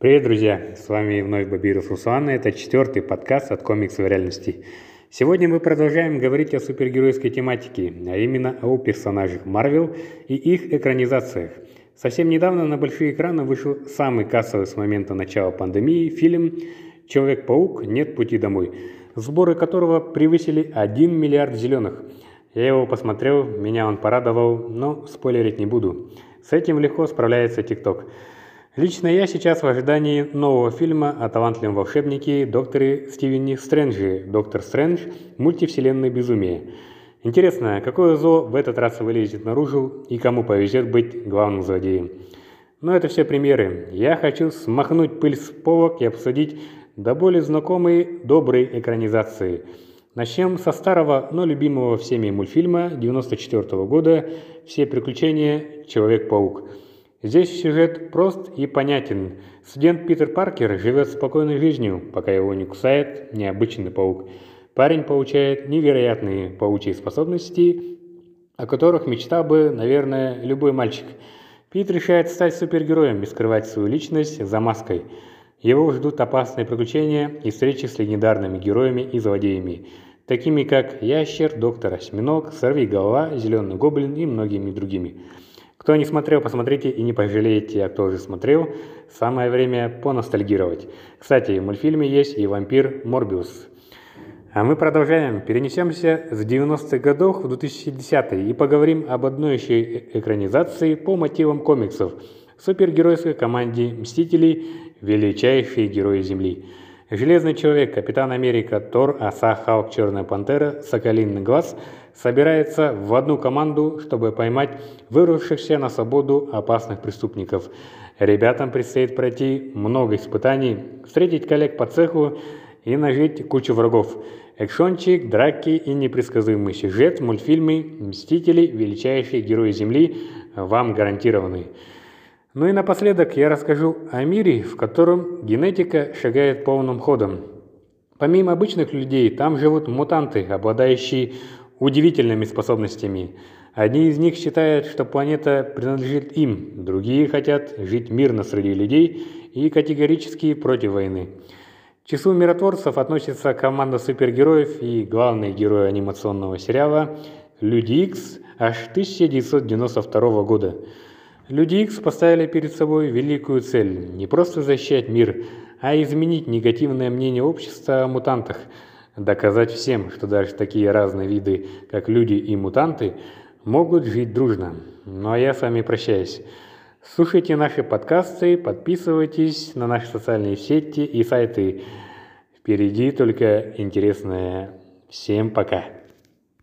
Привет, друзья! С вами вновь Бабиров Руслан, и это четвертый подкаст от комиксов реальности. Сегодня мы продолжаем говорить о супергеройской тематике, а именно о персонажах Марвел и их экранизациях. Совсем недавно на большие экраны вышел самый кассовый с момента начала пандемии фильм «Человек-паук. Нет пути домой», сборы которого превысили 1 миллиард зеленых. Я его посмотрел, меня он порадовал, но спойлерить не буду. С этим легко справляется ТикТок. Лично я сейчас в ожидании нового фильма о талантливом волшебнике докторе Стивене Стрэнджи «Доктор Стрэндж. Мультивселенной безумие». Интересно, какое зло в этот раз вылезет наружу и кому повезет быть главным злодеем. Но это все примеры. Я хочу смахнуть пыль с полок и обсудить до более знакомые добрые экранизации. Начнем со старого, но любимого всеми мультфильма 94 -го года «Все приключения Человек-паук». Здесь сюжет прост и понятен. Студент Питер Паркер живет спокойной жизнью, пока его не кусает необычный паук. Парень получает невероятные паучьи способности, о которых мечтал бы, наверное, любой мальчик. Пит решает стать супергероем и скрывать свою личность за маской. Его ждут опасные приключения и встречи с легендарными героями и злодеями, такими как Ящер, Доктор Осьминог, Сорви Голова, Зеленый Гоблин и многими другими. Кто не смотрел, посмотрите и не пожалеете, а кто уже смотрел, самое время поностальгировать. Кстати, в мультфильме есть и вампир Морбиус. А мы продолжаем. Перенесемся с 90-х годов в 2010-е и поговорим об одной еще экранизации по мотивам комиксов. Супергеройской команде «Мстителей. Величайшие герои Земли». Железный человек, Капитан Америка, Тор, Оса, Халк, Черная Пантера, Соколиный Глаз собирается в одну команду, чтобы поймать вырвавшихся на свободу опасных преступников. Ребятам предстоит пройти много испытаний, встретить коллег по цеху и нажить кучу врагов. Экшончик, драки и непредсказуемый сюжет в мультфильме «Мстители. Величайшие герои Земли» вам гарантированы. Ну и напоследок я расскажу о мире, в котором генетика шагает полным ходом. Помимо обычных людей, там живут мутанты, обладающие удивительными способностями. Одни из них считают, что планета принадлежит им, другие хотят жить мирно среди людей и категорически против войны. К числу миротворцев относится команда супергероев и главный герой анимационного сериала «Люди Икс» аж 1992 года – Люди Икс поставили перед собой великую цель – не просто защищать мир, а изменить негативное мнение общества о мутантах, доказать всем, что даже такие разные виды, как люди и мутанты, могут жить дружно. Ну а я с вами прощаюсь. Слушайте наши подкасты, подписывайтесь на наши социальные сети и сайты. Впереди только интересное. Всем пока!